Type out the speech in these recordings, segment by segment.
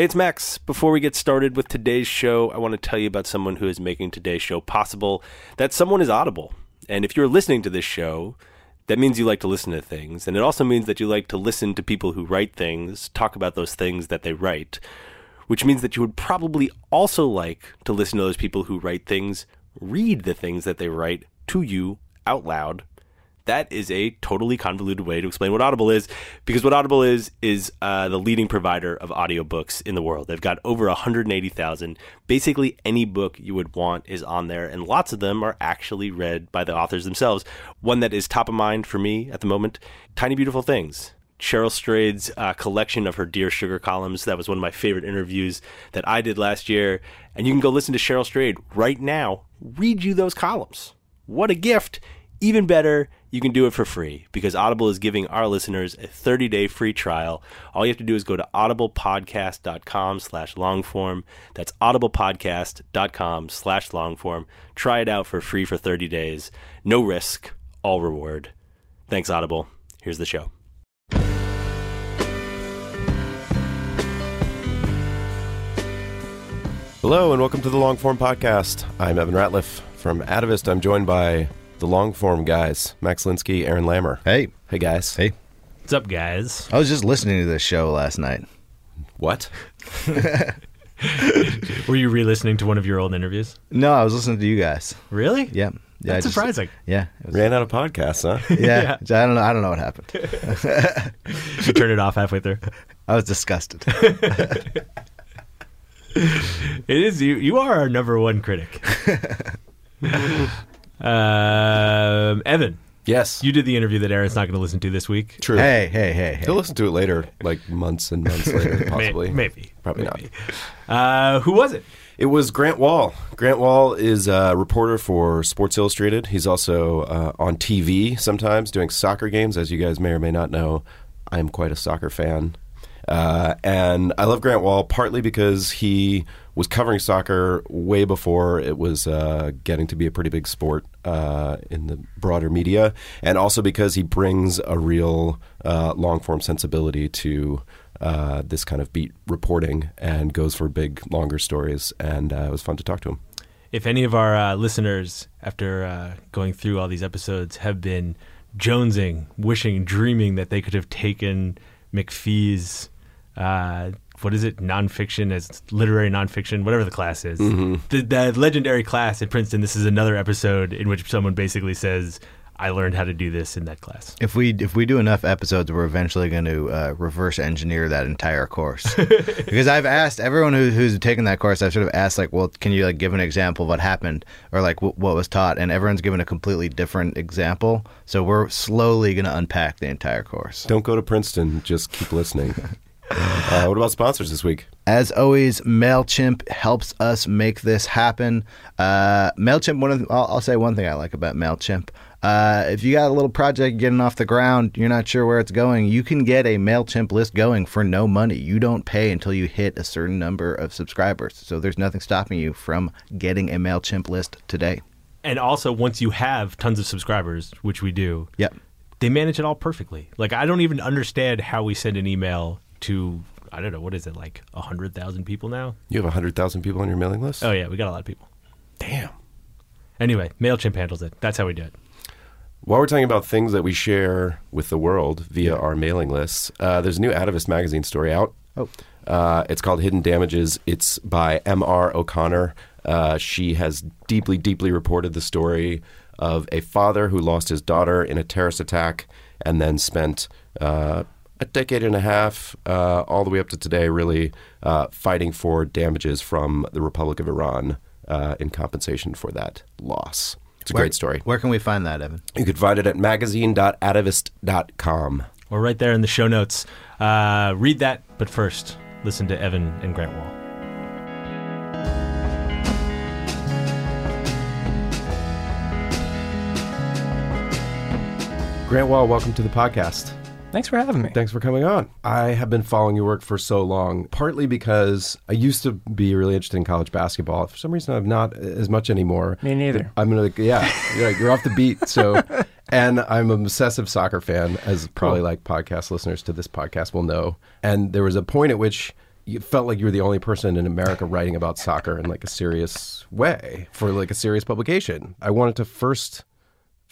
Hey, it's Max. Before we get started with today's show, I want to tell you about someone who is making today's show possible. That someone is Audible. And if you're listening to this show, that means you like to listen to things. And it also means that you like to listen to people who write things, talk about those things that they write, which means that you would probably also like to listen to those people who write things read the things that they write to you out loud. That is a totally convoluted way to explain what Audible is, because what Audible is is uh, the leading provider of audiobooks in the world. They've got over 180,000. Basically, any book you would want is on there, and lots of them are actually read by the authors themselves. One that is top of mind for me at the moment Tiny Beautiful Things. Cheryl Strayed's uh, collection of her Dear Sugar columns. That was one of my favorite interviews that I did last year. And you can go listen to Cheryl Strayed right now, read you those columns. What a gift! Even better, you can do it for free because Audible is giving our listeners a 30-day free trial. All you have to do is go to audiblepodcast.com slash longform. That's audiblepodcast.com slash longform. Try it out for free for 30 days. No risk, all reward. Thanks, Audible. Here's the show. Hello and welcome to the Longform Podcast. I'm Evan Ratliff from Atavist. I'm joined by the long form guys, Max Linsky, Aaron Lammer. Hey. Hey guys. Hey. What's up, guys? I was just listening to this show last night. What? Were you re-listening to one of your old interviews? No, I was listening to you guys. Really? Yeah. Yeah, I That's just- surprising. Yeah. it was- Ran out of podcasts, huh? yeah. I don't know. I don't know what happened. You turned it off halfway through. I was disgusted. It is you. You are our number one critic. Um, Evan, yes. you did the interview that Aaron's not going to listen to this week. True. hey, hey, hey, hey. He'll listen to it later, like months and months later, May- possibly. maybe. Probably Maybe. Uh, who was it? It was Grant Wahl. Grant Wahl is a reporter for Sports Illustrated. He's also uh, on TV sometimes doing soccer games. As you guys may or may not know, I am quite a soccer fan. Uh, and I love Grant Wahl partly because he was covering soccer way before it was uh, getting to be a pretty big sport uh, in the broader media, and also because he brings a real uh, long form sensibility to uh, this kind of beat reporting and goes for big, longer stories. And uh, it was fun to talk to him. If any of our uh, listeners, after going through all these episodes, have been jonesing, wishing, dreaming that they could have taken McPhee's, what is it, nonfiction as literary nonfiction, whatever the class is, the, the legendary class at Princeton. This is another episode in which someone basically says, "I learned how to do this in that class." If we if we do enough episodes, we're eventually going to uh, reverse engineer that entire course. because I've asked everyone who, who's taken that course, I've sort of asked like, well, can you like give an example of what happened or like w- what was taught, and everyone's given a completely different example. So we're slowly going to unpack the entire course. Don't go to Princeton, just keep listening. uh, what about sponsors this week? As always, Mailchimp helps us make this happen. Uh, Mailchimp, one of the, I'll, I'll say one thing I like about Mailchimp. Uh, if you got a little project getting off the ground, you're not sure where it's going, you can get a Mailchimp list going for no money. You don't pay until you hit a certain number of subscribers. So there's nothing stopping you from getting a Mailchimp list today. And also, once you have tons of subscribers, which we do, Yep. they manage it all perfectly. Like I don't even understand how we send an email to I don't know what is it like a hundred thousand people now. You have a 100,000 people on your mailing list? Oh yeah, we got a lot of people. damn. Anyway, Mailchimp handles it. That's how we do it. While we're talking about things that we share with the world via our mailing lists, uh, there's a new Atavist magazine story out. Oh. Uh, it's called Hidden Damages. It's by M.R. O'Connor. Uh, she has deeply, deeply reported the story of a father who lost his daughter in a terrorist attack and then spent uh, a decade and a half, uh, all the way up to today, really uh, fighting for damages from the Republic of Iran uh, in compensation for that loss. It's a Where- great story. Where can we find that, Evan? You could find it at magazine.atavist.com. We're right there in the show notes. Uh, read that, but first, listen to Evan and Grant Wahl. Grant Wahl, welcome to the podcast. Thanks for having me. Thanks for coming on. I have been following your work for so long, partly because I used to be really interested in college basketball. For some reason, I'm not as much anymore. Me neither. I'm gonna, yeah, you're, like, you're off the beat. So, and I'm an obsessive soccer fan, as probably like podcast listeners to this podcast will know. And there was a point at which you felt like you were the only person in America writing about soccer in like a serious way for like a serious publication. I wanted to first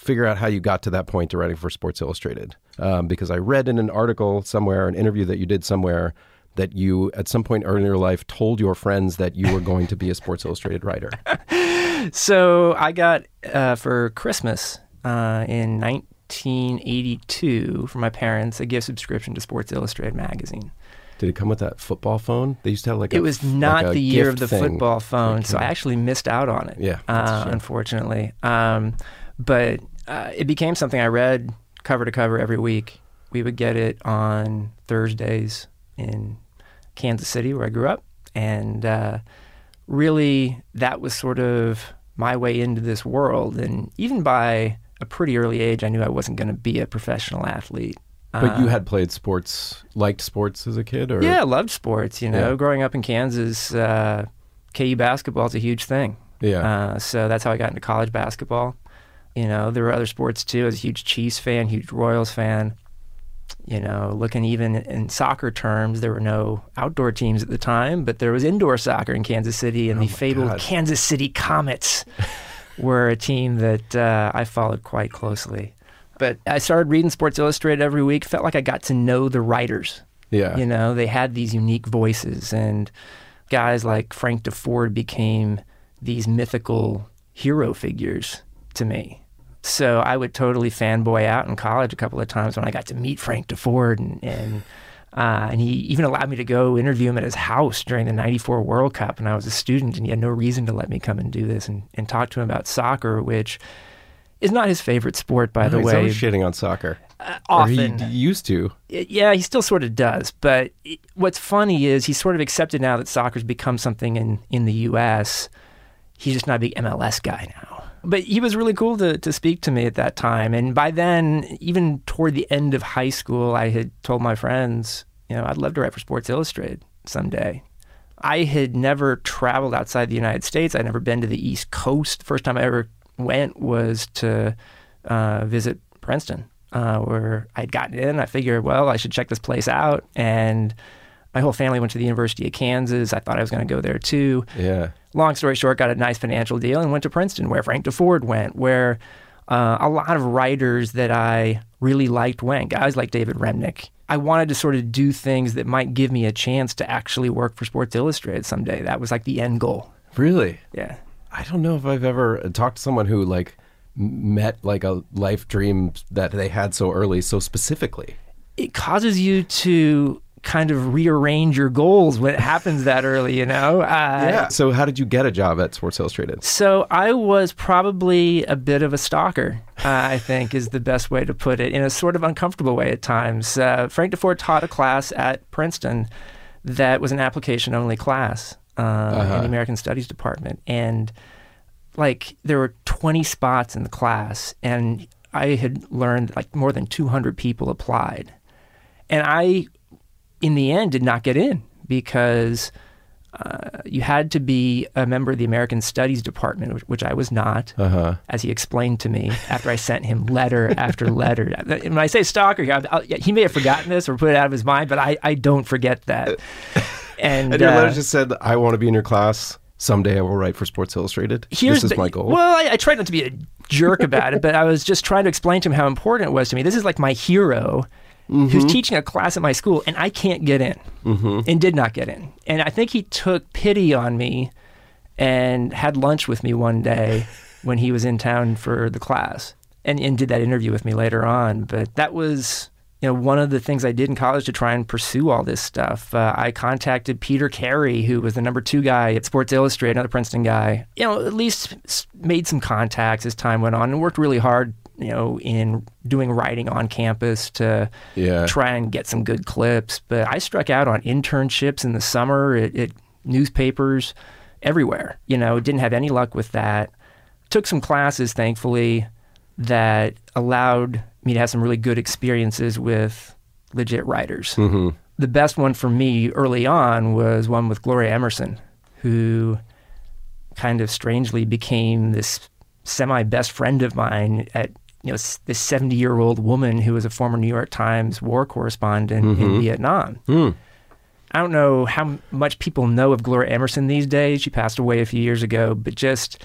figure out how you got to that point to writing for Sports Illustrated. Um, because I read in an article somewhere, an interview that you did somewhere, that you at some point earlier in your life told your friends that you were going to be a Sports Illustrated writer. So I got uh, for Christmas uh, in 1982 from my parents a gift subscription to Sports Illustrated magazine. Did it come with that football phone? They used to have like a, It was like not a the year of the thing. football phone, so I actually missed out on it. Yeah, uh, unfortunately. Um, but uh, it became something I read cover to cover every week. We would get it on Thursdays in Kansas City, where I grew up, and uh, really that was sort of my way into this world. And even by a pretty early age, I knew I wasn't going to be a professional athlete. But you Uh, had played sports, liked sports as a kid, or yeah, loved sports. You know, Yeah. growing up in Kansas, uh, KU basketball is a huge thing. yeah. Uh, so that's how I got into college basketball. You know, there were other sports too. I was a huge Chiefs fan, huge Royals fan. You know, looking even in soccer terms, there were no outdoor teams at the time, but there was indoor soccer in Kansas City, and Oh the fabled God. Kansas City Comets were a team that uh, I followed quite closely. But I started reading Sports Illustrated every week. Felt like I got to know the writers. yeah. You know, they had these unique voices, and guys like Frank Deford became these mythical hero figures to me. So I would totally fanboy out in college a couple of times when I got to meet Frank Deford, and and, uh, and he even allowed me to go interview him at his house during the '94 World Cup, and I was a student, and he had no reason to let me come and do this and, and talk to him about soccer, which is not his favorite sport, by the He's way. always shitting on soccer. Uh, Or often, he used to. yeah, he still sort of does. But it, what's funny is he's sort of accepted now that soccer's become something in, in the U.S. He's just not a big MLS guy now. But he was really cool to, to speak to me at that time. And by then, even toward the end of high school, I had told my friends, you know, I'd love to write for Sports Illustrated someday. I had never traveled outside the United States. I'd never been to the East Coast. The first time I ever went was to uh, visit Princeton, uh, where I'd gotten in. I figured, well, I should check this place out. And my whole family went to the University of Kansas. I thought I was going to go there too. Yeah. Long story short, got a nice financial deal and went to Princeton, where Frank Deford went, where uh, a lot of writers that I really liked went. Guys like David Remnick. I wanted to sort of do things that might give me a chance to actually work for Sports Illustrated someday. That was like the end goal. Really? Yeah. I don't know if I've ever talked to someone who like met like a life dream that they had so early, so specifically. it causes you to kind of rearrange your goals when it happens that early, you know? Uh, So how did you get a job at Sports Illustrated? So I was probably a bit of a stalker, uh, I think is the best way to put it, in a sort of uncomfortable way at times. Uh, Frank Deford taught a class at Princeton that was an application only class uh, in the American Studies department. And like there were 20 spots in the class, and I had learned like more than 200 people applied. And I, in the end, did not get in because uh, you had to be a member of the American Studies Department, which, which I was not, Uh-huh. as he explained to me after I sent him letter after letter. When I say stalker, I'll, I'll, he may have forgotten this or put it out of his mind, but I, I don't forget that. And, And your uh, letter just said, "I want to be in your class. Someday I will write for Sports Illustrated. here's this is the- my goal." Well, I, I tried not to be a jerk about it, but I was just trying to explain to him how important it was to me. This is like my hero who's teaching a class at my school, and I can't get in, and did not get in. And I think he took pity on me and had lunch with me one day when he was in town for the class, and, and did that interview with me later on. But that was. You know, one of the things I did in college to try and pursue all this stuff, uh, I contacted Peter Carry, who was the number two guy at Sports Illustrated, another Princeton guy. You know, at least made some contacts as time went on and worked really hard, you know, in doing writing on campus to Yeah. try and get some good clips. But I struck out on internships in the summer at, at newspapers everywhere. You know, didn't have any luck with that. Took some classes, thankfully, that allowed me to have some really good experiences with legit writers. Mm-hmm. The best one for me early on was one with Gloria Emerson, who kind of strangely became this semi best friend of mine at you know this 70 year old woman who was a former New York Times war correspondent in Vietnam. I don't know how much people know of Gloria Emerson these days. She passed away a few years ago, but just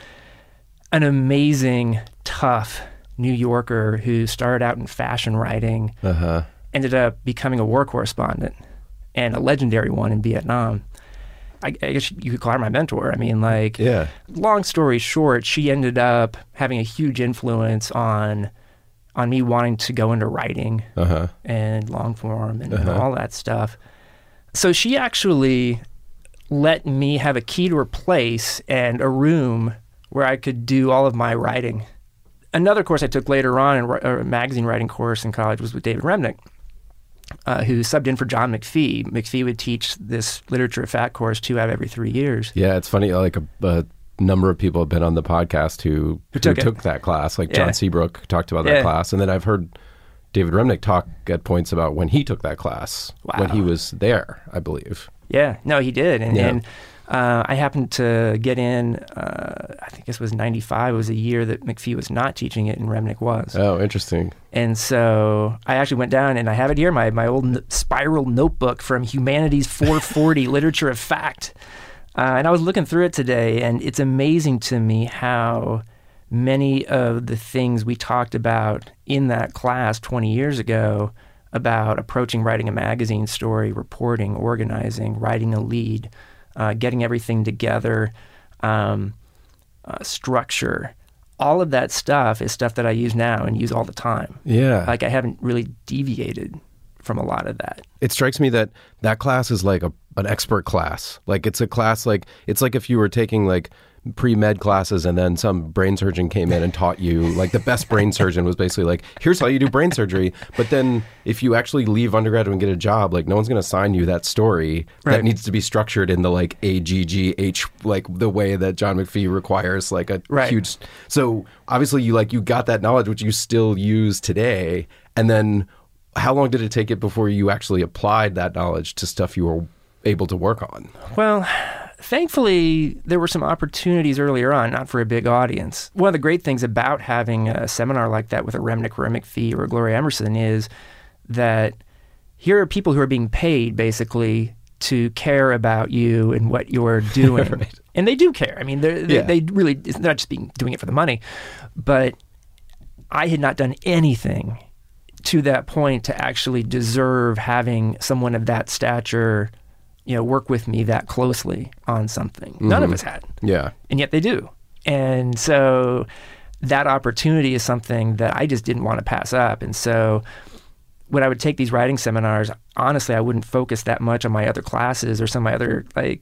an amazing, tough New Yorker who started out in fashion writing, Uh huh. ended up becoming a war correspondent and a legendary one in Vietnam. I, I guess you could call her my mentor. I mean, like, Yeah. long story short, she ended up having a huge influence on on me wanting to go into writing Uh huh. and long form and, and all that stuff. So she actually let me have a key to her place and a room where I could do all of my writing. Another course I took later on, in, a magazine writing course in college, was with David Remnick, uh, who subbed in for John McPhee. McPhee would teach this literature of fact course two out of every three years. Yeah, it's funny. Like a, a number of people have been on the podcast who who took it. that class. Like Yeah. John Seabrook talked about that Yeah. class, and then I've heard David Remnick talk at points about when he took that class when he was there. I believe. Yeah, no, he did, and, Yeah. and uh, I happened to get in. Uh, I think this was '95. It was a year that McPhee was not teaching it, and Remnick was. Oh, interesting. And so I actually went down, and I have it here, my my old n- spiral notebook from Humanities 440, Literature of Fact. Uh, and I was looking through it today, and it's amazing to me how many of the things we talked about in that class 20 years ago about approaching writing a magazine story, reporting, organizing, writing a lead, uh, getting everything together, um, uh, structure. All of that stuff is stuff that I use now and use all the time. Yeah. Like I haven't really deviated from a lot of that. it strikes me that that class is like a an expert class. Like it's a class like it's like if you were taking like pre-med classes and then some brain surgeon came in and taught you like the best brain surgeon was basically like here's how you do brain surgery. But then if you actually leave undergrad and get a job like no one's going to sign you that story that needs to be structured in the like AGGH like the way that John McPhee requires like a Right. huge so obviously you like you got that knowledge which you still use today and then how long did it take it before you actually applied that knowledge to stuff you were able to work on? Well, thankfully, there were some opportunities earlier on, not for a big audience. One of the great things about having a seminar like that with a Remnick or a McPhee or a Gloria Emerson is that here are people who are being paid basically to care about you and what you're doing. And they do care. I mean, they're, they Yeah. they really, it's not just being doing it for the money, but I had not done anything to that point to actually deserve having someone of that stature, you know, work with me that closely on something. None of us had, yeah and yet they do. And so that opportunity is something that I just didn't want to pass up. And so when I would take these writing seminars, honestly, I wouldn't focus that much on my other classes or some of my other like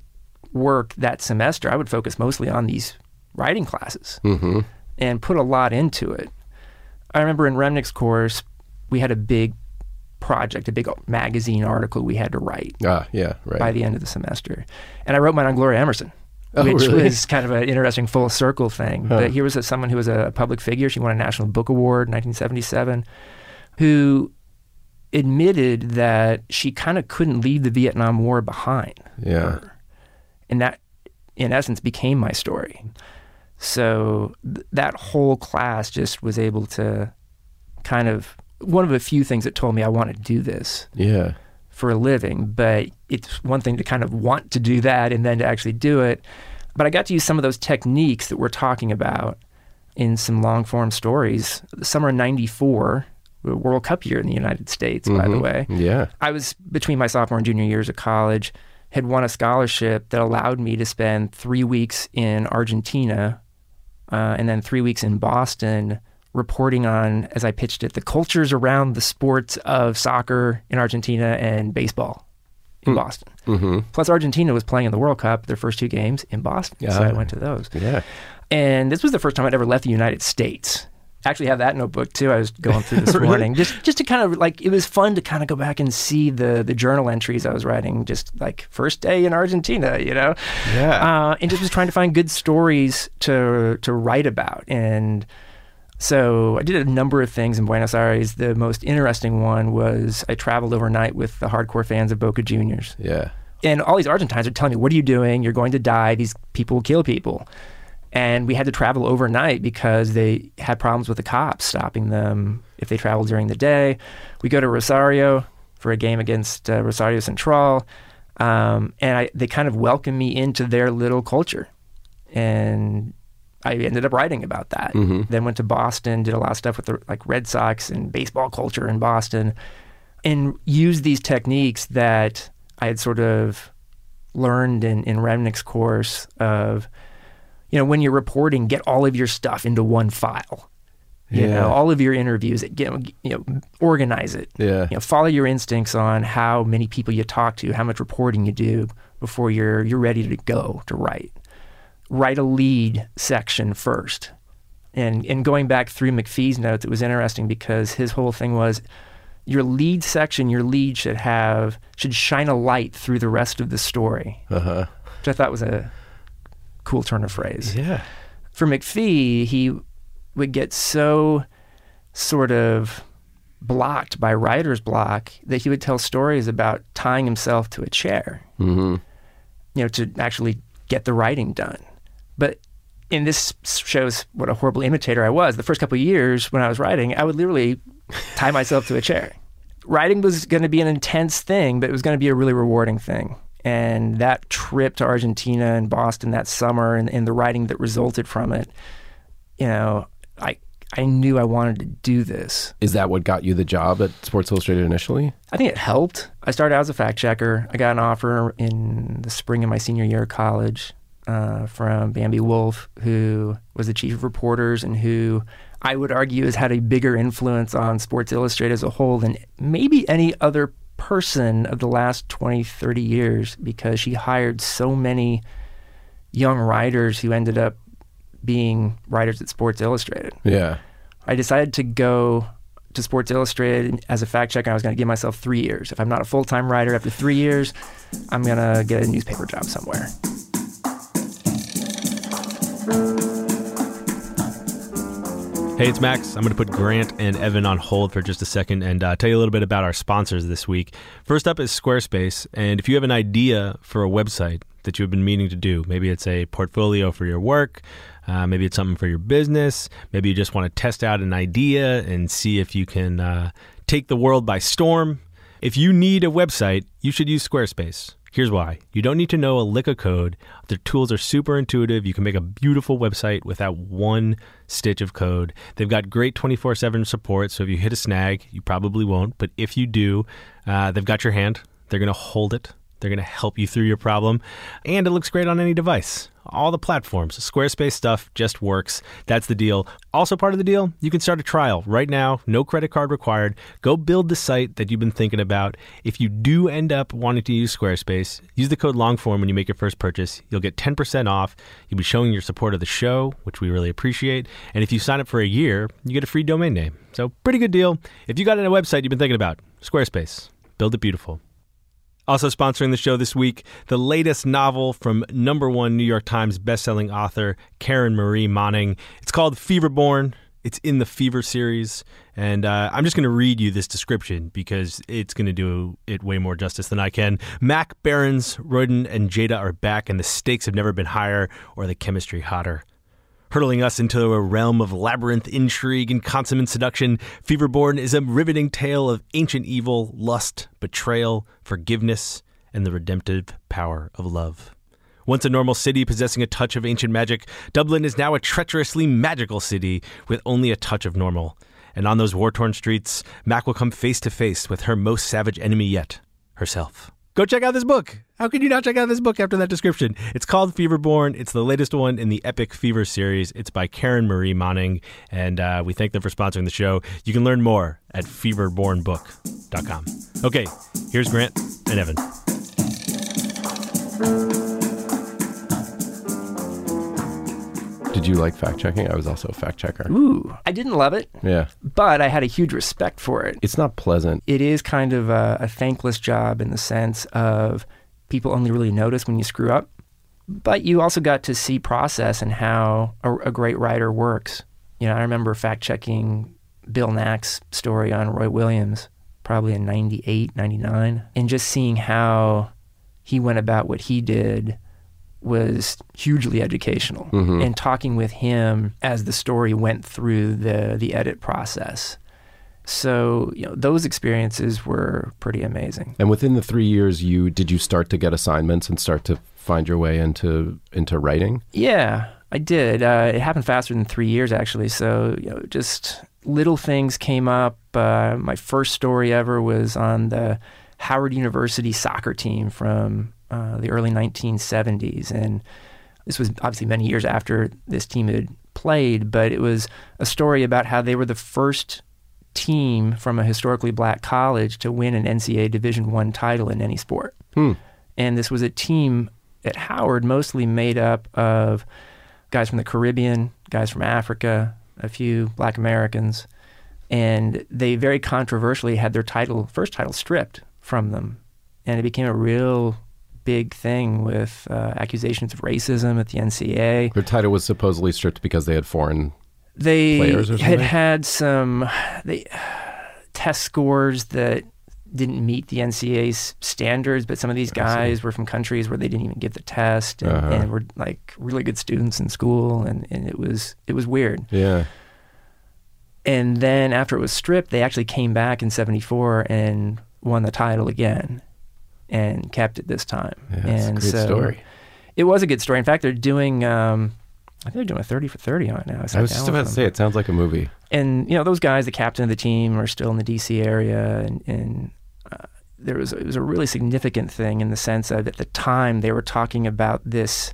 work that semester. I would focus mostly on these writing classes mm-hmm. and put a lot into it. I remember in Remnick's course, we had a big project, a big magazine article we had to write ah yeah right by the end of the semester. And I wrote mine on Gloria Emerson, Oh, which really? was kind of an interesting full circle thing. But here was a, someone who was a public figure. She won a National Book Award in 1977, who admitted that she kind of couldn't leave the Vietnam War behind yeah and that in essence became my story. So th- that whole class just was able to kind of one of the few things that told me I want to do this Yeah. for a living, but it's one thing to kind of want to do that and then to actually do it. But I got to use some of those techniques that we're talking about in some long form stories. The summer of 94, the World Cup year in the United States, by the Mhm. way. Yeah. I was between my sophomore and junior years of college, had won a scholarship that allowed me to spend three weeks in Argentina uh, and then three weeks in Boston reporting on, as I pitched it, the cultures around the sports of soccer in Argentina and baseball in Boston. Mm-hmm. Plus, Argentina was playing in the World Cup, their first two games in Boston. So I went to those. Yeah. And this was the first time I'd ever left the United States. I actually have that notebook too. I was going through this morning, just just to kind of like it was fun to kind of go back and see the the journal entries I was writing, just like first day in Argentina, you know, Yeah. uh, and just was trying to find good stories to to write about. And so I did a number of things in Buenos Aires. The most interesting one was I traveled overnight with the hardcore fans of Boca Juniors yeah. and all these Argentines are telling me, "What are you doing? You're going to die. These people will kill people." And we had to travel overnight because they had problems with the cops stopping them if they traveled during the day. We go to Rosario for a game against uh, Rosario Central, um, and I, they kind of welcomed me into their little culture, and I ended up writing about that. Mm-hmm. Then went to Boston, did a lot of stuff with the like Red Sox and baseball culture in Boston, and used these techniques that I had sort of learned in in Remnick's course of, you know, when you're reporting, get all of your stuff into one file. You Yeah. know, all of your interviews, get you know, organize it. Yeah. You know, follow your instincts on how many people you talk to, how much reporting you do before you're you're ready to go to write. Write a lead section first. And and going back through McPhee's notes, it was interesting because his whole thing was your lead section, your lead should have should shine a light through the rest of the story, Uh huh. which I thought was a cool turn of phrase Yeah. for McPhee, he would get so sort of blocked by writer's block that he would tell stories about tying himself to a chair, Mm-hmm. you know, to actually get the writing done. But and this shows what a horrible imitator I was. The first couple of years when I was writing, I would literally tie myself to a chair. Writing was going to be an intense thing, but it was going to be a really rewarding thing. And that trip to Argentina and Boston that summer and, and the writing that resulted from it, you know, I I knew I wanted to do this. Is that what got you the job at Sports Illustrated initially? I think it helped. I started out as a fact checker. I got an offer in the spring of my senior year of college uh, from Bambi Wulf, who was the chief of reporters and who I would argue has had a bigger influence on Sports Illustrated as a whole than maybe any other person of the last 20, 30 years because she hired so many young writers who ended up being writers at Sports Illustrated. Yeah. I decided to go to Sports Illustrated as a fact checker. I was going to give myself three years. If I'm not a full time writer after three years, I'm going to get a newspaper job somewhere. Hey, it's Max. I'm going to put Grant and Evan on hold for just a second and uh, tell you a little bit about our sponsors this week. First up is Squarespace. And if you have an idea for a website that you've been meaning to do, maybe it's a portfolio for your work, uh, maybe it's something for your business, maybe you just want to test out an idea and see if you can uh, take the world by storm. If you need a website, you should use Squarespace. Here's why. You don't need to know a lick of code. The tools are super intuitive. You can make a beautiful website without one stitch of code. They've got great 24 7 support. So if you hit a snag, you probably won't. But if you do, uh, they've got your hand. They're going to hold it. They're going to help you through your problem. And it looks great on any device. All the platforms. Squarespace stuff just works. That's the deal. Also, part of the deal, you can start a trial right now. No credit card required. Go build the site that you've been thinking about. If you do end up wanting to use Squarespace, use the code LONGFORM when you make your first purchase. You'll get 10% off. You'll be showing your support of the show, which we really appreciate. And if you sign up for a year, you get a free domain name. So, pretty good deal. If you got a website you've been thinking about, Squarespace. Build it beautiful. Also sponsoring the show this week, the latest novel from number one New York Times bestselling author Karen Marie Moning. It's called Feverborn. It's in the Fever series, and uh, I'm just going to read you this description because it's going to do it way more justice than I can. Mac, Barrons, Ryodan, and Jada are back, and the stakes have never been higher or the chemistry hotter. Hurtling us into a realm of labyrinth intrigue and consummate seduction, Feverborn is a riveting tale of ancient evil, lust, betrayal, forgiveness, and the redemptive power of love. Once a normal city possessing a touch of ancient magic, Dublin is now a treacherously magical city with only a touch of normal. And on those war torn streets, Mac will come face to face with her most savage enemy yet herself. Go check out this book. How can you not check out this book after that description? It's called Feverborn. It's the latest one in the Epic Fever series. It's by Karen Marie Moning, and uh, we thank them for sponsoring the show. You can learn more at feverbornbook.com. Okay, here's Grant and Evan. Did you like fact checking? I was also a fact checker. Ooh, I didn't love it, Yeah. but I had a huge respect for it. It's not pleasant. It is kind of a, a thankless job in the sense of people only really notice when you screw up, but you also got to see process and how a, a great writer works. You know, I remember fact checking Bill Nack's story on Roy Williams, probably in 98, 99, and just seeing how he went about what he did was hugely educational and talking with him as the story went through the the edit process. So you know those experiences were pretty amazing. And within the three years, you did you start to get assignments and start to find your way into into writing? yeah i did. Uh, it happened faster than three years actually. So you know just little things came up. Uh, my first story ever was on the howard university soccer team from uh, the early 1970s and this was obviously many years after this team had played but it was a story about how they were the first team from a historically black college to win an ncaa division one title in any sport. Hmm. and this was a team at howard mostly made up of guys from the caribbean guys from africa a few black americans. And they very controversially had their title first title stripped from them. And it became a real big thing with uh, accusations of racism at the ncaa Their title was supposedly stripped because they had foreign. they players or had something? had some they test scores that didn't meet the NCAA's standards, but some of these guys were from countries where they didn't even get the test and, Uh-huh. and were like really good students in school, and, and it was it was weird. Yeah. And then after it was stripped, they actually came back in '74 and won the title again, and kept it this time. Yeah, it's a and so story. It was a good story. In fact, they're doing. Um, I think they're doing a 30 for 30 on it now. sat I was just about to say it sounds like a movie. and you know those guys, the captain of the team, are still in the D.C. area, and, and uh, there was it was a really significant thing in the sense that at the time they were talking about this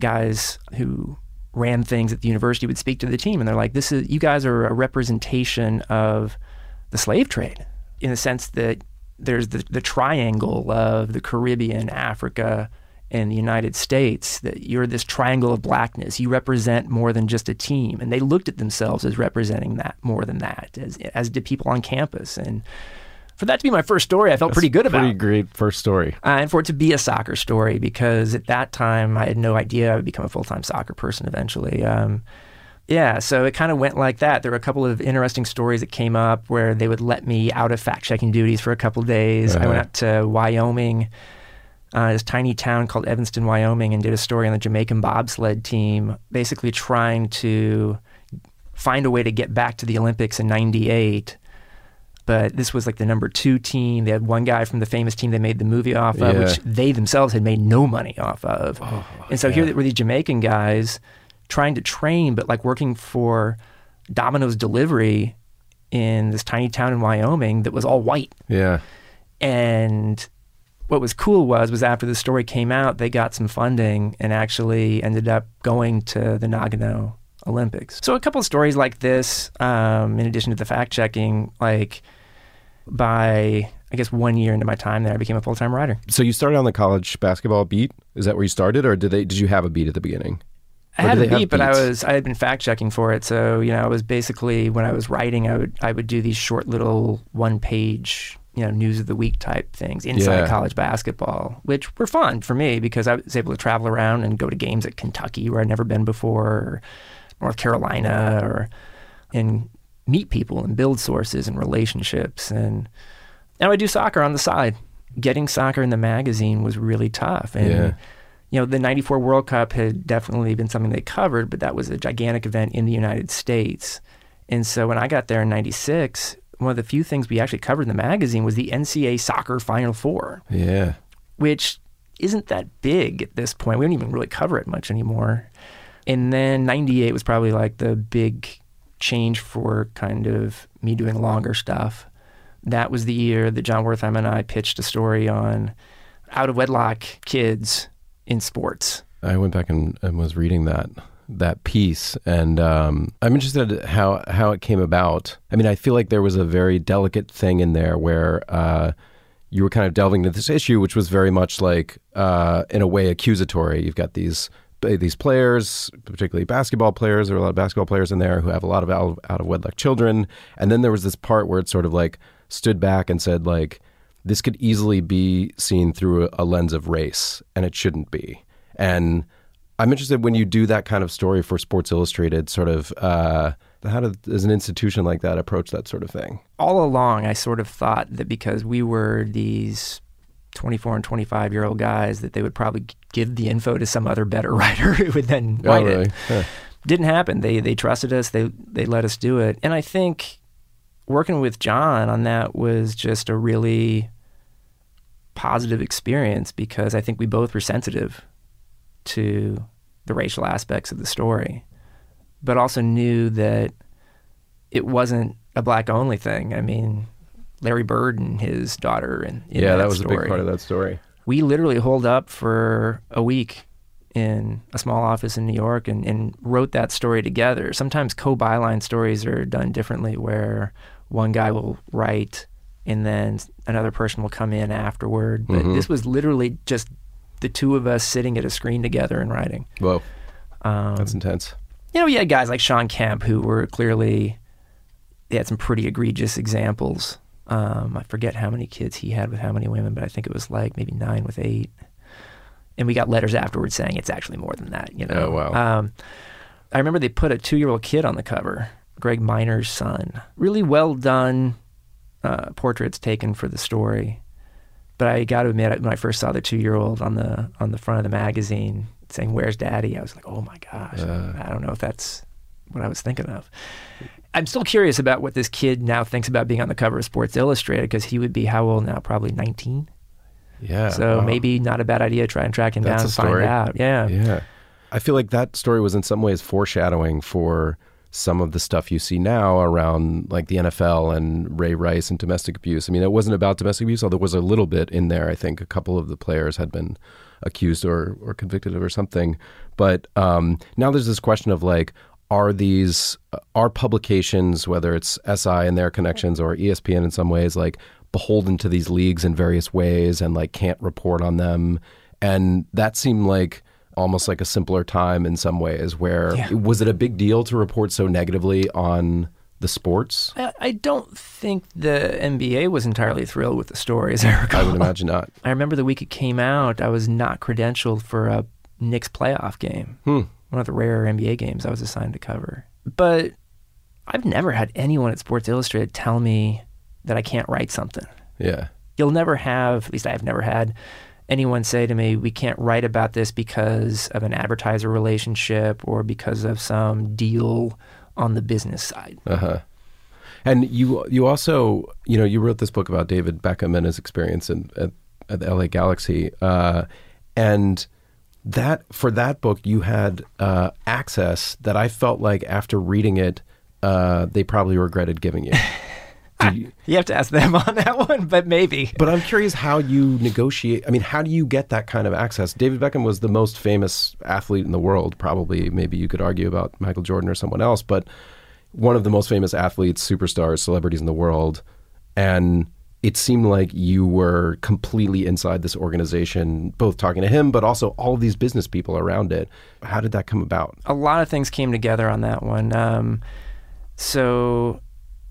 guys who ran things at the university would speak to the team, and they're like, "This is you guys are a representation of the slave trade in the sense that there's the the triangle of the Caribbean, Africa." and the United States that you're this triangle of blackness. You represent more than just a team, and they looked at themselves as representing that more than that, as as did people on campus. And for that to be my first story, I felt pretty good about. It. Pretty great first story. Uh, and for it to be a soccer story, because at that time I had no idea I would become a full time soccer person eventually. Um, yeah, so it kind of went like that. There were a couple of interesting stories that came up where they would let me out of fact checking duties for a couple of days. I went Uh-huh. out to Wyoming, uh, this tiny town called Evanston, Wyoming, and did a story on the Jamaican bobsled team, basically trying to find a way to get back to the Olympics in '98 but this was like the number two team. They had one guy from the famous team they made the movie off of, Yeah. which they themselves had made no money off of. and so here were these Jamaican guys trying to train, but like working for Domino's Delivery in this tiny town in Wyoming that was all white. Yeah. And what was cool was was after the story came out, they got some funding and actually ended up going to the Nagano Olympics. So a couple of stories like this, um, in addition to the fact checking, like by I guess one year into my time there, I became a full time writer. So you started on the college basketball beat. Is that where you started, or did they? Did you have a beat at the beginning? I had a beat, but I was I had been fact checking for it. So you know, I was basically when I was writing, I would I would do these short little one page you know news of the week type things inside Yeah. college basketball, which were fun for me because I was able to travel around and go to games at Kentucky where I'd never been before, or North Carolina, or and meet people and build sources and relationships. And now I do soccer on the side. Getting soccer in the magazine was really tough. And, Yeah. You know, the 94 World Cup had definitely been something they covered, but that was a gigantic event in the United States. And so when I got there in 96, one of the few things we actually covered in the magazine was the NCAA Soccer Final Four Yeah. which isn't that big at this point. We don't even really cover it much anymore. And then 98 was probably like the big change for kind of me doing longer stuff. That was the year that Jon Wertheim and I pitched a story on out of wedlock kids in sports. I went back and, and was reading that that piece, and um, I'm interested how how it came about. I mean, I feel like there was a very delicate thing in there where uh, you were kind of delving into this issue, which was very much like, uh, in a way, accusatory. You've got these these players, particularly basketball players. There are a lot of basketball players in there who have a lot of out, out of wedlock children, and then there was this part where it sort of like stood back and said like. This could easily be seen through a, lens of race, and it shouldn't be. And I'm interested when you do that kind of story for Sports Illustrated, sort of uh, how do, does an institution like that approach that sort of thing? All along, I sort of thought that because we were these 24 and 25 year old guys, that they would probably give the info to some other better writer who would then Oh, write really? it. Huh. didn't happen. They they trusted us. They they let us do it. And I think working with John on that was just a really positive experience because I think we both were sensitive to the racial aspects of the story, but also knew that it wasn't a black only thing. I mean, Larry Bird and his daughter and in Yeah, that was a story big part of that story. we literally holed up for a week in a small office in New York and, and wrote that story together. Sometimes co byline stories are done differently, where one guy will write and then another person will come in afterward. But this was literally just the two of us sitting at a screen together and writing. Whoa, Um, that's intense. you know, you had guys like Shawn Kemp who were clearly they had some pretty egregious examples. Um, I forget how many kids he had with how many women, but I think it was like maybe nine with eight. And we got letters afterwards saying it's actually more than that. You know. Oh, wow. Um, I remember they put a two-year-old kid on the cover, Greg Minor's son. Really well done uh, portraits taken for the story. But I got to admit, when I first saw the two-year-old on the on the front of the magazine saying "Where's Daddy," I was like, "Oh my gosh!" I don't know if that's what I was thinking of. I'm still curious about what this kid now thinks about being on the cover of Sports Illustrated because he would be how old now? Probably 19. Yeah. So wow. maybe not a bad idea to try and track him That's down and find out. Yeah. Yeah. I feel like that story was in some ways foreshadowing for some of the stuff you see now around like the NFL and Ray Rice and domestic abuse. I mean, it wasn't about domestic abuse, although there was a little bit in there. I think a couple of the players had been accused or, or convicted of or something. But um, now there's this question of like, are these are publications, whether it's SI and their connections or ESPN in some ways, like beholden to these leagues in various ways and like can't report on them? And that seemed like almost like a simpler time in some ways where Yeah. was it a big deal to report so negatively on the sports? I, I don't think the NBA was entirely thrilled with the story, as I I would imagine not. I remember the week it came out, I was not credentialed for a Knicks playoff game, Hmm. one of the rare NBA games I was assigned to cover. But I've never had anyone at Sports Illustrated tell me that I can't write something. Yeah. You'll never have, at least I've never had anyone say to me, we can't write about this because of an advertiser relationship or because of some deal on the business side. Uh huh. And you you also you know you wrote this book about David Beckham and his experience in, at, at the LA Galaxy, uh, and that for that book you had uh, access that I felt like after reading it uh, they probably regretted giving you. Do you- You have to ask them on that one, but maybe. but I'm curious how you negotiate. I mean, how do you get that kind of access? David Beckham was the most famous athlete in the world. Probably, maybe you could argue about Michael Jordan or someone else, but one of the most famous athletes, superstars, celebrities in the world. And it seemed like you were completely inside this organization, both talking to him, but also all of these business people around it. How did that come about? a lot of things came together on that one. Um, so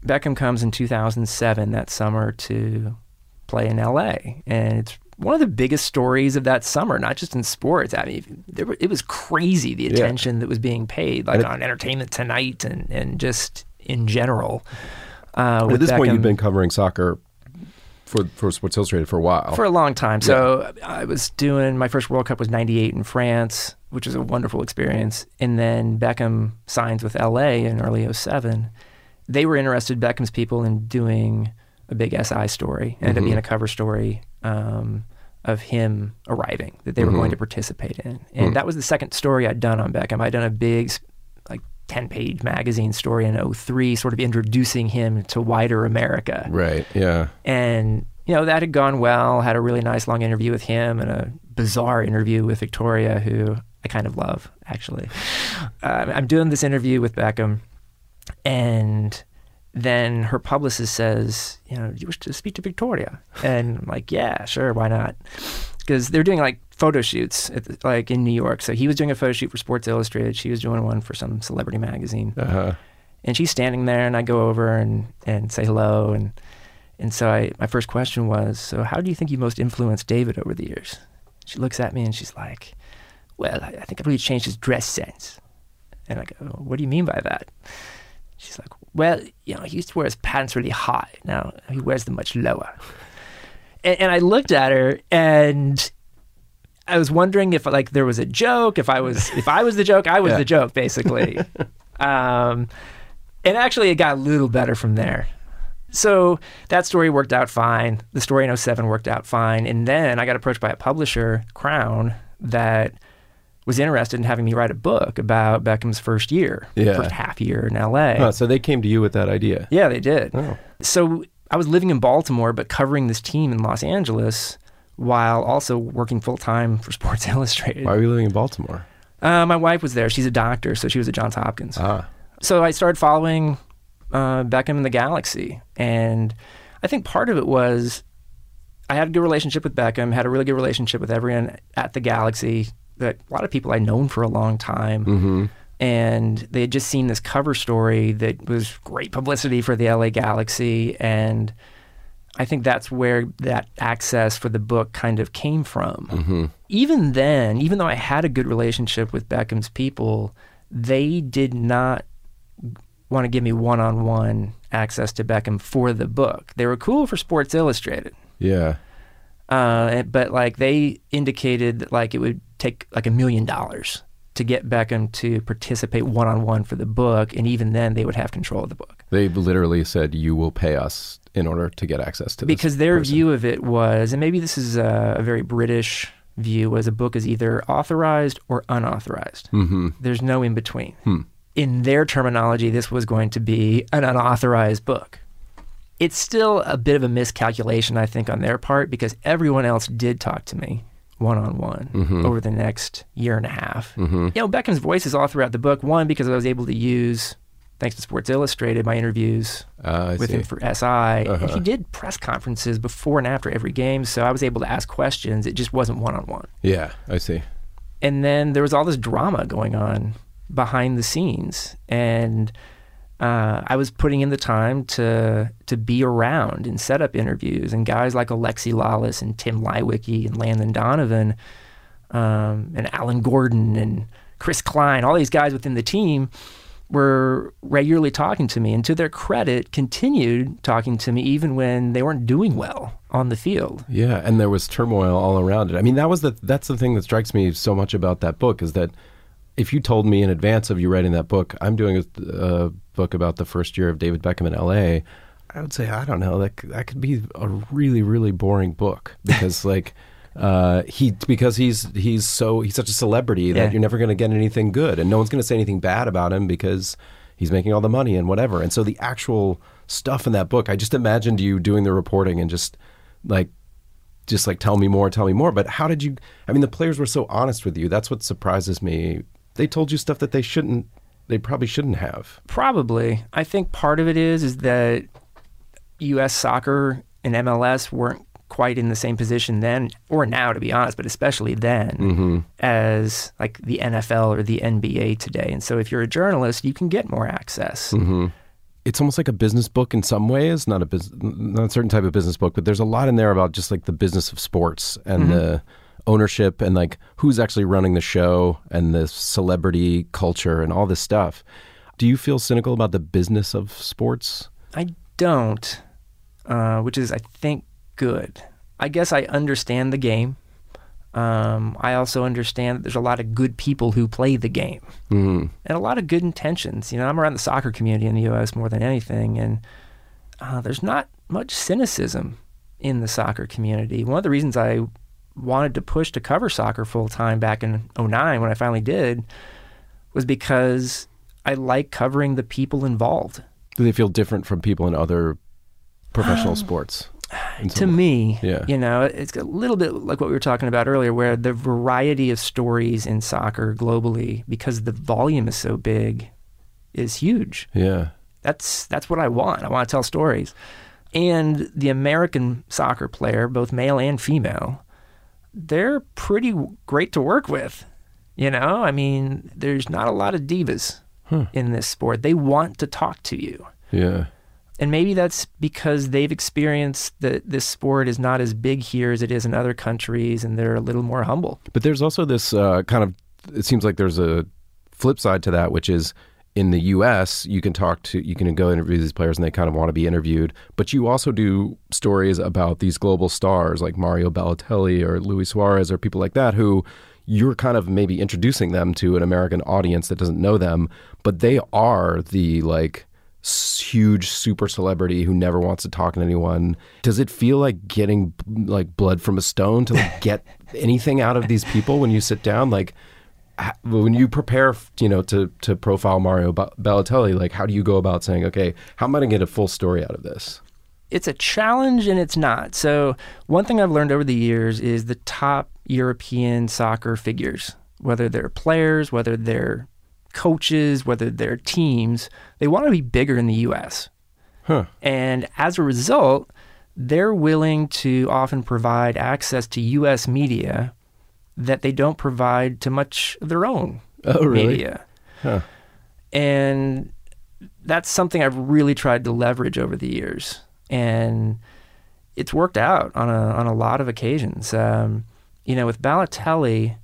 Beckham comes in 2007 that summer to play in LA, and it's one of the biggest stories of that summer, not just in sports. I mean, there were, it was crazy the attention that was being paid, like it- on Entertainment Tonight, and and just in general. Uh, At with this point, you've been covering soccer for for Sports Illustrated for a while. for a long time. So I was doing my first World Cup was '98 in France, which was a wonderful experience. And then Beckham signs with LA in early '07. They were interested, Beckham's people, in doing a big SI story. It ended up being a cover story um, of him arriving that they were going to participate in. And that was the second story I'd done on Beckham. I'd done a big, like, 10 page magazine story in 03, sort of introducing him to wider America. right. Yeah. And, you know, that had gone well. Had a really nice long interview with him and a bizarre interview with Victoria, who I kind of love, actually. Uh, I'm doing this interview with Beckham, and then her publicist says, you know, do you wish to speak to Victoria? And I'm like, yeah, sure, why not? Because they're doing like photo shoots, at the, like in New York. So he was doing a photo shoot for Sports Illustrated. She was doing one for some celebrity magazine Uh-huh. and she's standing there and I go over and, and say hello and and so I my first question was so how do you think you most influenced David over the years she looks at me and she's like well I, I think I've really changed his dress sense and I go what do you mean by that she's like well you know he used to wear his pants really high now he wears them much lower and, and I looked at her and I was wondering if like there was a joke, if I was if I was the joke, I was Yeah. the joke basically. um, and actually, it got a little better from there. So that story worked out fine. The story in 07 worked out fine. And then I got approached by a publisher, Crown, that was interested in having me write a book about Beckham's first year, Yeah. first half year in LA. Huh, so they came to you with that idea. Yeah, they did. Oh. So I was living in Baltimore, but covering this team in Los Angeles while also working full time for Sports Illustrated. Why are you living in Baltimore? Uh, my wife was there. She's a doctor, so she was at Johns Hopkins. Ah. So I started following uh, Beckham in the Galaxy, and I think part of it was I had a good relationship with Beckham, had a really good relationship with everyone at the Galaxy. That a lot of people I'd known for a long time, Mm-hmm. and they had just seen this cover story that was great publicity for the LA Galaxy, and I think that's where that access for the book kind of came from. Mm-hmm. Even then, even though I had a good relationship with Beckham's people, they did not want to give me one-on-one access to Beckham for the book. They were cool for Sports Illustrated. Yeah. Uh, but like they indicated that like it would take like a million dollars to get Beckham to participate one on one for the book, and even then they would have control of the book They literally said you will pay us in order to get access to this because their person." view of it was, and maybe this is a, a very British view, was a book is either authorized or unauthorized. Mhm. There's no in between. Hmm. In their terminology, this was going to be an unauthorized book. It's still a bit of a miscalculation, I think, on their part because everyone else did talk to me one on one over the next year and a half. Mm-hmm. You know, Beckham's voice is all throughout the book. One, because I was able to use, thanks to Sports Illustrated, my interviews ah, I with see. him for SI. And he uh-huh. did press conferences before and after every game, so I was able to ask questions. It just wasn't one on one. Yeah, I see. And then there was all this drama going on behind the scenes, and uh, I was putting in the time to to be around and set up interviews, and guys like Alexi Lalas and Tim Leiweke and Landon Donovan um, and Alan Gordon and Chris Klein, all these guys within the team were regularly talking to me, and to their credit, continued talking to me even when they weren't doing well on the field. Yeah, and there was turmoil all around it. I mean, that was the that's the thing that strikes me so much about that book is that if you told me in advance of you writing that book, I'm doing a, a book about the first year of David Beckham in L.A. I would say I don't know that that could be a really really boring book because like. Uh, he because he's he's so he's such a celebrity that Yeah. you're never going to get anything good, and no one's going to say anything bad about him because he's making all the money and whatever. And so the actual stuff in that book, I just imagined you doing the reporting and just like just like tell me more, tell me more. But how did you? I mean, the players were so honest with you. That's what surprises me. They told you stuff that they shouldn't. They probably shouldn't have. Probably. I think part of it is is that U.S. soccer and MLS weren't quite in the same position then or now, to be honest, but especially then mm-hmm. as like the NFL or the NBA today. And so if you're a journalist, you can get more access. Mm-hmm. It's almost like a business book in some ways. Not a bus- not a certain type of business book, but there's a lot in there about just like the business of sports and mm-hmm. the ownership and like who's actually running the show and the celebrity culture and all this stuff. Do you feel cynical about the business of sports? I don't, uh, which is, I think, good. I guess I understand the game. Um, I also understand that there's a lot of good people who play the game Mm. and a lot of good intentions. You know, I'm around the soccer community in the U.S. more than anything, and uh, there's not much cynicism in the soccer community. One of the reasons I wanted to push to cover soccer full time back in 09 when I finally did was because I like covering the people involved. Do they feel different from people in other professional um, sports? To some- me, Yeah. you know, it's a little bit like what we were talking about earlier, where the variety of stories in soccer globally, because the volume is so big, is huge. Yeah. That's that's what I want. I want to tell stories. And the American soccer player, both male and female, they're pretty great to work with. You know, I mean, there's not a lot of divas in this sport. They want to talk to you. Yeah. And maybe that's because they've experienced that this sport is not as big here as it is in other countries and they're a little more humble. But there's also this uh, kind of, it seems like there's a flip side to that, which is in the US, you can talk to, you can go interview these players and they kind of want to be interviewed. But you also do stories about these global stars like Mario Balotelli or Luis Suarez or people like that who you're kind of maybe introducing them to an American audience that doesn't know them, but they are the like, huge super celebrity who never wants to talk to anyone. Does it feel like getting like blood from a stone to like, get anything out of these people when you sit down? Like when you prepare, you know, to to profile Mario Ba- Balotelli, like how do you go about saying, okay, how am I going to get a full story out of this? It's a challenge and it's not. So, one thing I've learned over the years is the top European soccer figures, whether they're players, whether they're coaches, whether they're teams, they want to be bigger in the US. Huh. And as a result, they're willing to often provide access to US media that they don't provide to much of their own Oh, really? media. Huh. And that's something I've really tried to leverage over the years. And it's worked out on a on a lot of occasions. Um, you know, with Balotelli,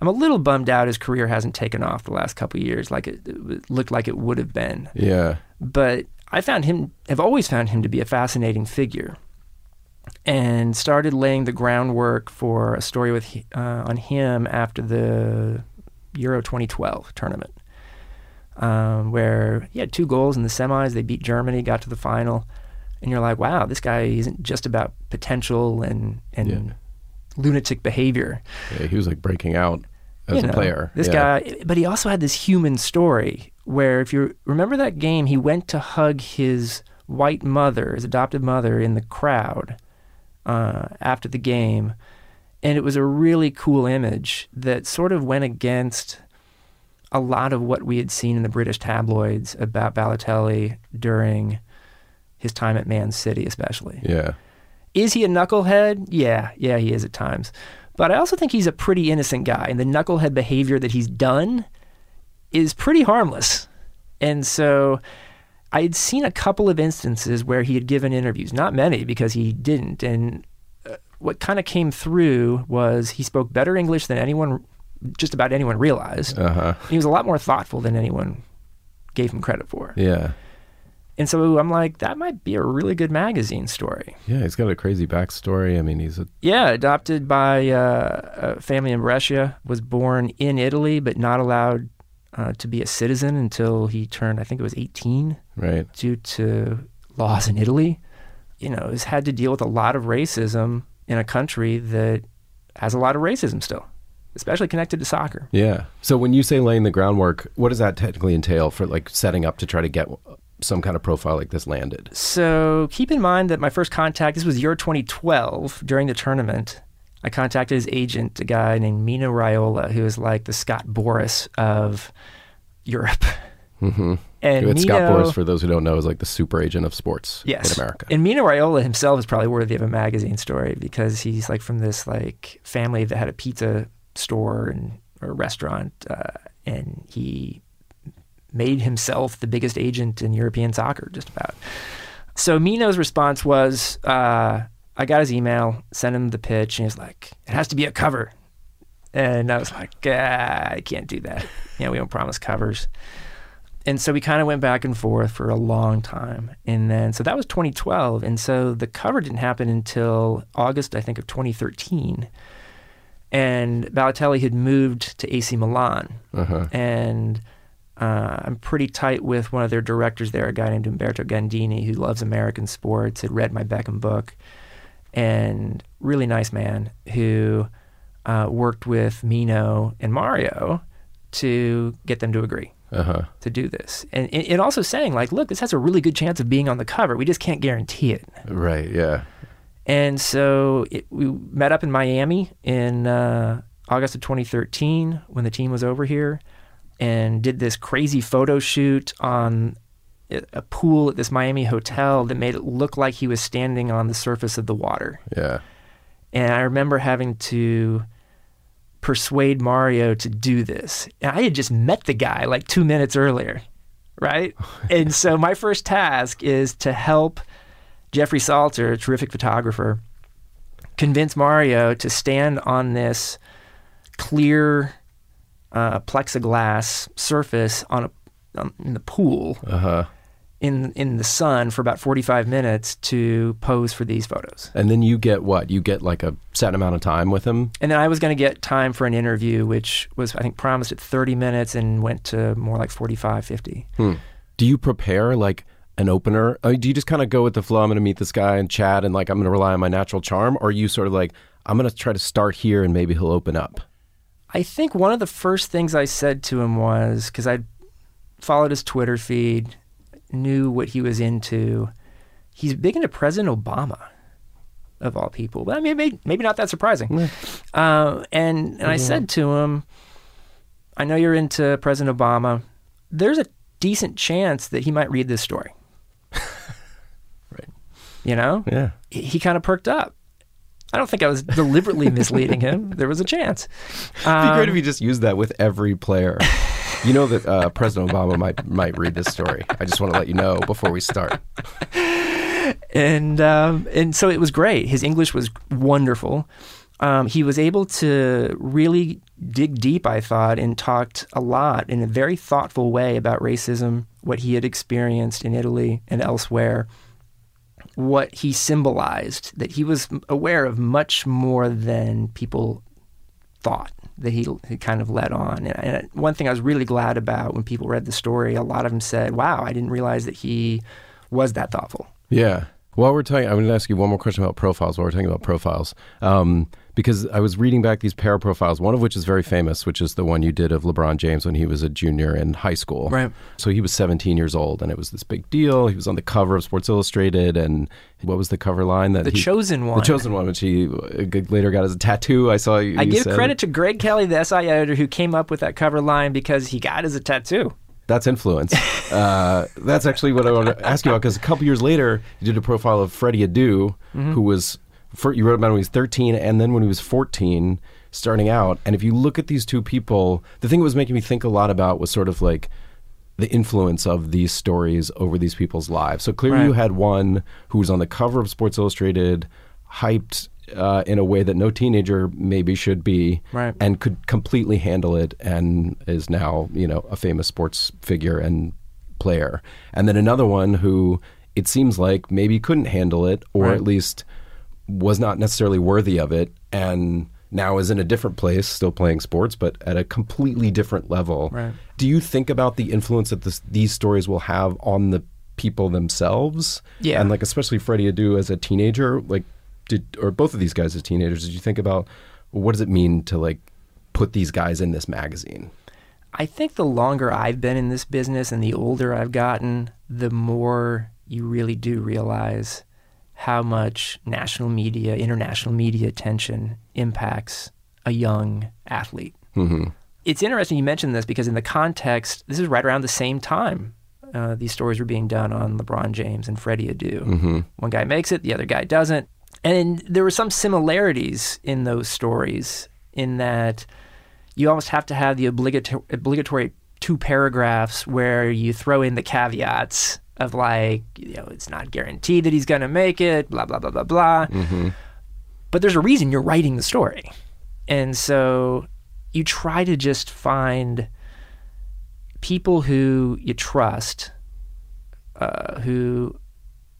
I'm a little bummed out his career hasn't taken off the last couple of years like it, it looked like it would have been Yeah. but I found him, have always found him to be a fascinating figure, and started laying the groundwork for a story with uh, on him after the Euro 2012 tournament, um, where he had two goals in the semis. They beat Germany, got to the final, and you're like, wow, this guy isn't just about potential and and Yeah. lunatic behavior yeah. He was like breaking out as you a know, player. This Yeah. guy, but he also had this human story where, if you remember that game, he went to hug his white mother, his adopted mother, in the crowd uh, after the game, and it was a really cool image that sort of went against a lot of what we had seen in the British tabloids about Balotelli during his time at Man City, especially. Yeah. Is he a knucklehead? Yeah, yeah, he is at times. But I also think he's a pretty innocent guy, and the knucklehead behavior that he's done is pretty harmless. And so I had seen a couple of instances where he had given interviews, not many because he didn't. And uh, what kind of came through was he spoke better English than anyone, just about anyone realized. Uh huh. He was a lot more thoughtful than anyone gave him credit for. Yeah. And so I'm like, that might be a really good magazine story. Yeah. He's got a crazy backstory. I mean, he's a Yeah, adopted by uh, a family in Brescia, was born in Italy, but not allowed uh, to be a citizen until he turned, I think it was 18, right. due to laws in Italy. You know, has had to deal with a lot of racism in a country that has a lot of racism still, especially connected to soccer. Yeah. So when you say laying the groundwork, what does that technically entail for like setting up to try to get some kind of profile like this landed? So keep in mind that my first contact, this was Euro 2012 during the tournament. I contacted his agent, a guy named Mino Raiola, who is like the Scott Boras of Europe. Mm-hmm. And Scott Mino- Boras, for those who don't know, is like the super agent of sports yes. in America. And Mino Raiola himself is probably worthy of a magazine story because he's like from this like family that had a pizza store and or restaurant, uh, and he made himself the biggest agent in European soccer, just about. So Mino's response was, uh, I got his email, sent him the pitch, and he's like, "It has to be a cover." And I was like, ah, "I can't do that. You know, we don't promise covers." And so we kind of went back and forth for a long time. And then, so that was 2012. And so the cover didn't happen until August, I think, of 2013. And Balotelli had moved to AC Milan. And uh, I'm pretty tight with one of their directors there, a guy named Umberto Gandini, who loves American sports, had read my Beckham book, and really nice man who uh, worked with Mino and Mario to get them to agree Uh huh. to do this. And, and also saying, like, look, this has a really good chance of being on the cover. We just can't guarantee it. Right. Yeah. And so it, we met up in Miami in uh, August of 2013 when the team was over here and did this crazy photo shoot on a pool at this Miami hotel that made it look like he was standing on the surface of the water. Yeah. And I remember having to persuade Mario to do this. And I had just met the guy like two minutes earlier, right? and so my first task is to help Jeffrey Salter, a terrific photographer, convince Mario to stand on this clear uh, plexiglass surface on a on, in the pool Uh huh. In in the sun for about 45 minutes to pose for these photos. And then you get what? You get like a set amount of time with him. And then I was going to get time for an interview, which was, I think, promised at 30 minutes and went to more like 45, 50. Do you prepare like an opener? Uh, do you just kind of go with the flow? I'm going to meet this guy and chat, and like I'm going to rely on my natural charm, or are you sort of like I'm going to try to start here and maybe he'll open up? I think one of the first things I said to him was because I followed his Twitter feed, knew what he was into. He's big into President Obama, of all people. But I mean, maybe, maybe not that surprising. Uh, and and I said to him, I know you're into President Obama. There's a decent chance that he might read this story. Right. You know? Yeah. he, he kind of perked up. I don't think I was deliberately misleading him. There was a chance. It'd be great if you just used that with every player. You know that uh, President Obama might might read this story. I just want to let you know before we start. and um, and so it was great. His English was wonderful. Um, he was able to really dig deep, I thought, and talked a lot in a very thoughtful way about racism, what he had experienced in Italy and elsewhere, what he symbolized, that he was aware of much more than people thought that he, he kind of led on. And, and one thing I was really glad about when people read the story, a lot of them said, wow, I didn't realize that he was that thoughtful. Yeah. While we're talking, I'm going to ask you one more question about profiles. While we're talking about profiles, um, because I was reading back these pair profiles, one of which is very famous, which is the one you did of LeBron James when he was a junior in high school. Right. So he was 17 years old, and it was this big deal. He was on the cover of Sports Illustrated, and what was the cover line that The he, chosen one. The chosen one, which he uh, later got as a tattoo. I saw. You, I you give said. credit to Greg Kelly, the SI editor, who came up with that cover line because he got as a tattoo. That's influence. uh, that's actually what I want to ask you about because a couple years later, you did a profile of Freddie Adu, who was for, you wrote about him when he was 13 and then when he was 14, starting out. And if you look at these two people, the thing that was making me think a lot about was sort of like the influence of these stories over these people's lives. So clearly, Right. you had one who was on the cover of Sports Illustrated, hyped. Uh, in a way that no teenager maybe should be, Right. and could completely handle it, and is now you know a famous sports figure and player. And then another one who it seems like maybe couldn't handle it, or Right. at least was not necessarily worthy of it, and now is in a different place, still playing sports, but at a completely different level. Right. Do you think about the influence that this, these stories will have on the people themselves? Yeah. and like especially Freddie Adu as a teenager, like did or both of these guys as teenagers? Did you think about what does it mean to like put these guys in this magazine? I think the longer I've been in this business and the older I've gotten, the more you really do realize how much national media, international media attention impacts a young athlete. hmm It's interesting you mentioned this because in the context, this is right around the same time uh, these stories were being done on LeBron James and Freddie Adu. hmm One guy makes it, the other guy doesn't. And there were some similarities in those stories in that you almost have to have the obligatory, obligatory two paragraphs where you throw in the caveats of like, you know, it's not guaranteed that he's going to make it, blah, blah, blah, blah, blah. But there's a reason you're writing the story. And so you try to just find people who you trust, uh, who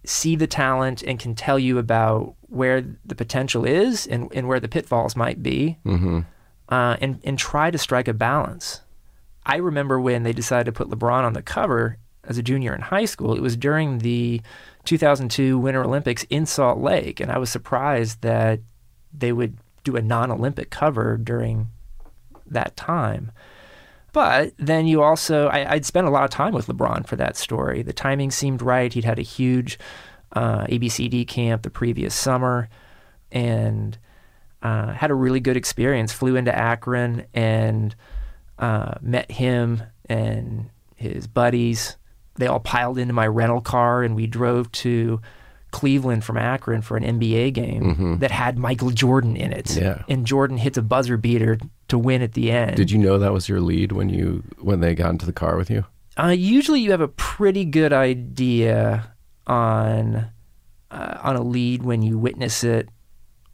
see the talent and can tell you about where the potential is and, and where the pitfalls might be, Mm-hmm. uh, and and try to strike a balance. I remember when they decided to put LeBron on the cover as a junior in high school. It was during the 2002 Winter Olympics in Salt Lake, and I was surprised that they would do a non-Olympic cover during that time. But then you also, I, I'd spent a lot of time with LeBron for that story. The timing seemed right. He'd had a huge uh, ABCD camp the previous summer and uh, had a really good experience. Flew into Akron and uh, met him and his buddies. They all piled into my rental car and we drove to Cleveland from Akron for an NBA game that had Michael Jordan in it. Yeah. And Jordan hits a buzzer beater to win at the end. Did you know that was your lead when you when they got into the car with you? Uh, usually, you have a pretty good idea on uh, on a lead when you witness it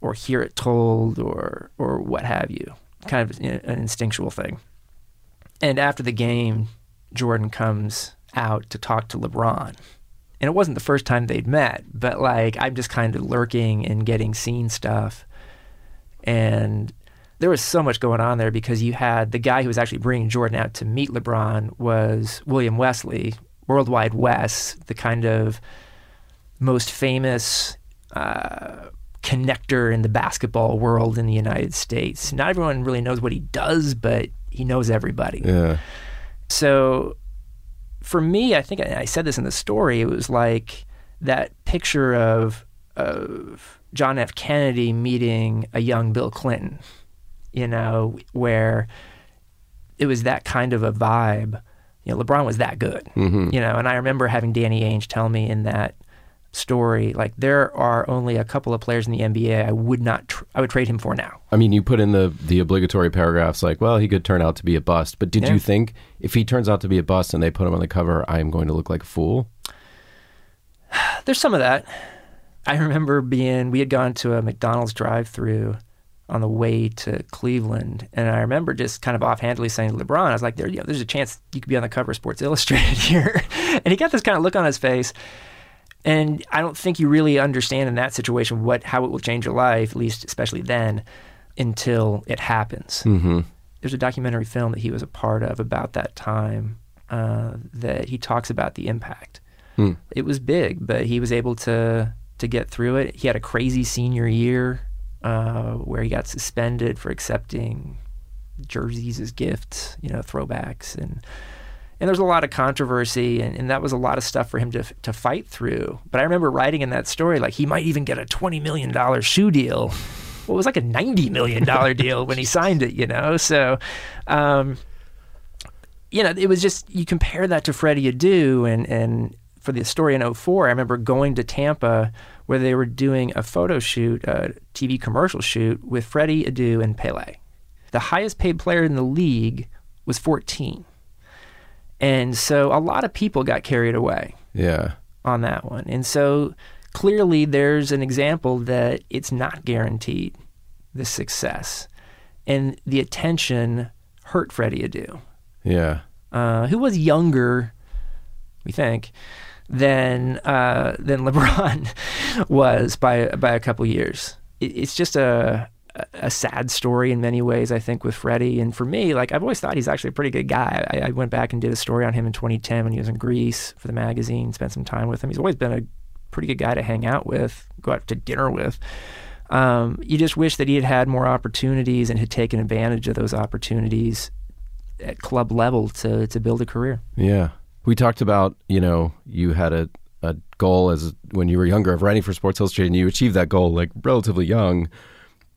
or hear it told or or what have you. Kind of an instinctual thing. And after the game, Jordan comes out to talk to LeBron. And it wasn't the first time they'd met, but like I'm just kind of lurking and getting seen stuff. And there was so much going on there because you had the guy who was actually bringing Jordan out to meet LeBron was William Wesley, Worldwide Wes, the kind of most famous uh, connector in the basketball world in the United States. Not everyone really knows what he does, but he knows everybody. Yeah. So for me, I think I said this in the story. It was like that picture of of John F. Kennedy meeting a young Bill Clinton, you know, where it was that kind of a vibe. You know, LeBron was that good, Mm-hmm. you know, and I remember having Danny Ainge tell me in that story, like there are only a couple of players in the NBA I would not, tr- I would trade him for now. I mean, you put in the the obligatory paragraphs like, well, he could turn out to be a bust. But did Yeah. you think if he turns out to be a bust and they put him on the cover, I am going to look like a fool? There's some of that. I remember being, we had gone to a McDonald's drive through on the way to Cleveland. And I remember just kind of offhandedly saying to LeBron, I was like, there, you know, there's a chance you could be on the cover of Sports Illustrated here. and he got this kind of look on his face. And I don't think you really understand in that situation what how it will change your life, at least especially then, until it happens. Mm-hmm. There's a documentary film that he was a part of about that time uh, that he talks about the impact. Hmm. It was big, but he was able to to get through it. He had a crazy senior year uh, where he got suspended for accepting jerseys as gifts, you know, throwbacks, and and there's a lot of controversy, and, and that was a lot of stuff for him to to fight through. But I remember writing in that story like he might even get a twenty million dollar shoe deal. Well, it was like a ninety million dollar deal when he signed it, you know. So, um, you know, it was just you compare that to Freddie Adu, and and for the story in 04, I remember going to Tampa where they were doing a photo shoot, a TV commercial shoot with Freddie Adu and Pele. The highest paid player in the league was 14. And so a lot of people got carried away Yeah. on that one. And so clearly there's an example that it's not guaranteed the success. And the attention hurt Freddie Adu, Yeah. uh, who was younger, we think, than uh, than LeBron was by by a couple years. It, it's just a a sad story in many ways, I think, with Freddie. And for me, like I've always thought he's actually a pretty good guy. I, I went back and did a story on him in 2010 when he was in Greece for the magazine. Spent some time with him. He's always been a pretty good guy to hang out with, go out to dinner with. Um, you just wish that he had had more opportunities and had taken advantage of those opportunities at club level to to build a career. Yeah. We talked about, you know, you had a, a goal as when you were younger of writing for Sports Illustrated and you achieved that goal like relatively young.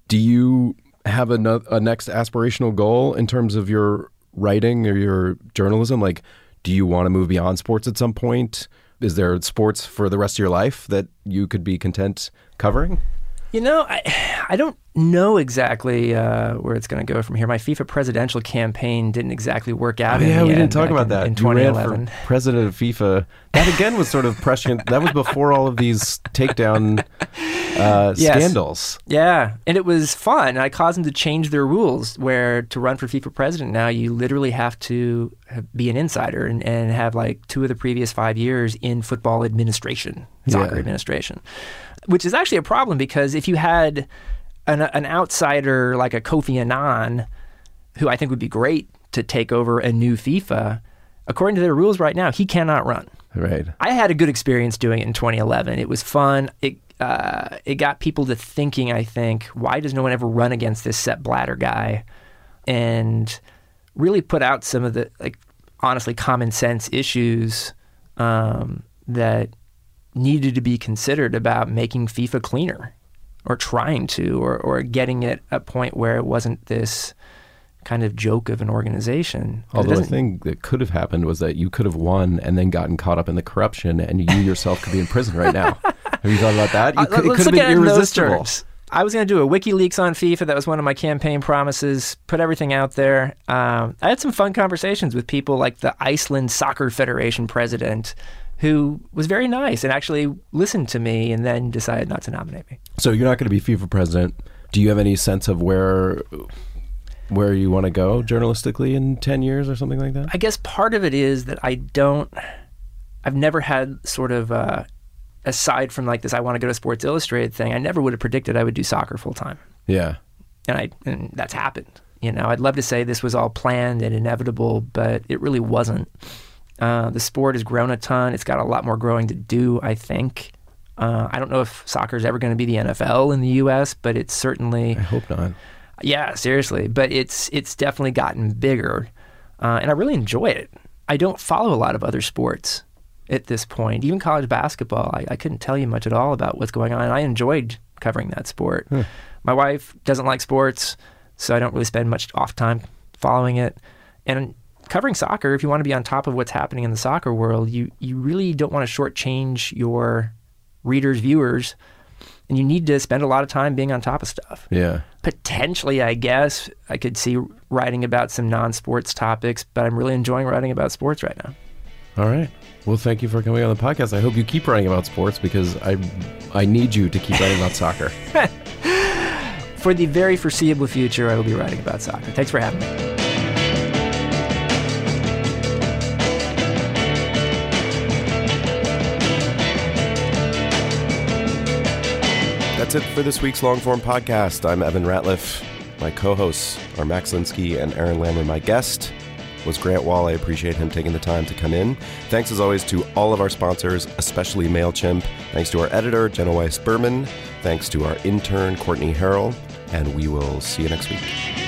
Do you have a, a next aspirational goal in terms of your writing or your journalism? Like, do you want to move beyond sports at some point? Is there sports for the rest of your life that you could be content covering? You know, I I don't know exactly uh, where it's going to go from here. My FIFA presidential campaign didn't exactly work out. Oh, in yeah, the we didn't talk about in, that. in You ran 2011. for president of FIFA. That again was sort of prescient. that was before all of these takedown uh, Yes. scandals. Yeah, and it was fun. I caused them to change their rules where to run for FIFA president now, you literally have to be an insider and, and have like two of the previous five years in football administration, soccer Yeah. administration, which is actually a problem because if you had an, an outsider like a Kofi Annan, who I think would be great to take over a new FIFA, according to their rules right now, he cannot run. Right. I had a good experience doing it in 2011. It was fun. It uh, it got people to thinking. I think why does no one ever run against this Sepp Blatter guy, and really put out some of the like honestly common sense issues um, that needed to be considered about making FIFA cleaner, or trying to, or or getting it a point where it wasn't this kind of joke of an organization. Although the thing that could have happened was that you could have won and then gotten caught up in the corruption, and you yourself could be in prison right now. Have you thought about that? You Uh, could, it could have been it in those irresistible. I was going to do a WikiLeaks on FIFA. That was one of my campaign promises. Put everything out there. Um, I had some fun conversations with people like the Iceland Soccer Federation president, who was very nice and actually listened to me, and then decided not to nominate me. So you're not going to be FIFA president. Do you have any sense of where where you want to go journalistically in ten years or something like that? I guess part of it is that I don't. I've never had sort of. Uh, Aside from like this, I want to go to Sports Illustrated thing. I never would have predicted I would do soccer full time. Yeah. and I and that's happened. You know, I'd love to say this was all planned and inevitable, but it really wasn't. Uh, the sport has grown a ton. It's got a lot more growing to do. I think. Uh, I don't know if soccer is ever going to be the NFL in the U.S., but it's certainly I hope not. yeah, seriously. But it's it's definitely gotten bigger, uh, and I really enjoy it. I don't follow a lot of other sports at this point. Even college basketball, I, I couldn't tell you much at all about what's going on. I enjoyed covering that sport. My wife doesn't like sports, so I don't really spend much off time following it. And covering soccer, if you want to be on top of what's happening in the soccer world, you you really don't want to shortchange your readers, viewers, and you need to spend a lot of time being on top of stuff Yeah. potentially, I guess, I could see writing about some non sports topics, but I'm really enjoying writing about sports right now. All right. Well, thank you for coming on the podcast. I hope you keep writing about sports because I I need you to keep writing about soccer. For the very foreseeable future, I will be writing about soccer. Thanks for having me. That's it for this week's long form podcast. I'm Evan Ratliff. My co hosts are Max Linsky and Aaron Lammer. My guest was Grant Wahl. I appreciate him taking the time to come in. Thanks as always to all of our sponsors, especially MailChimp. Thanks to our editor, Jenna Weiss Berman. Thanks to our intern, Courtney Harrell. And we will see you next week.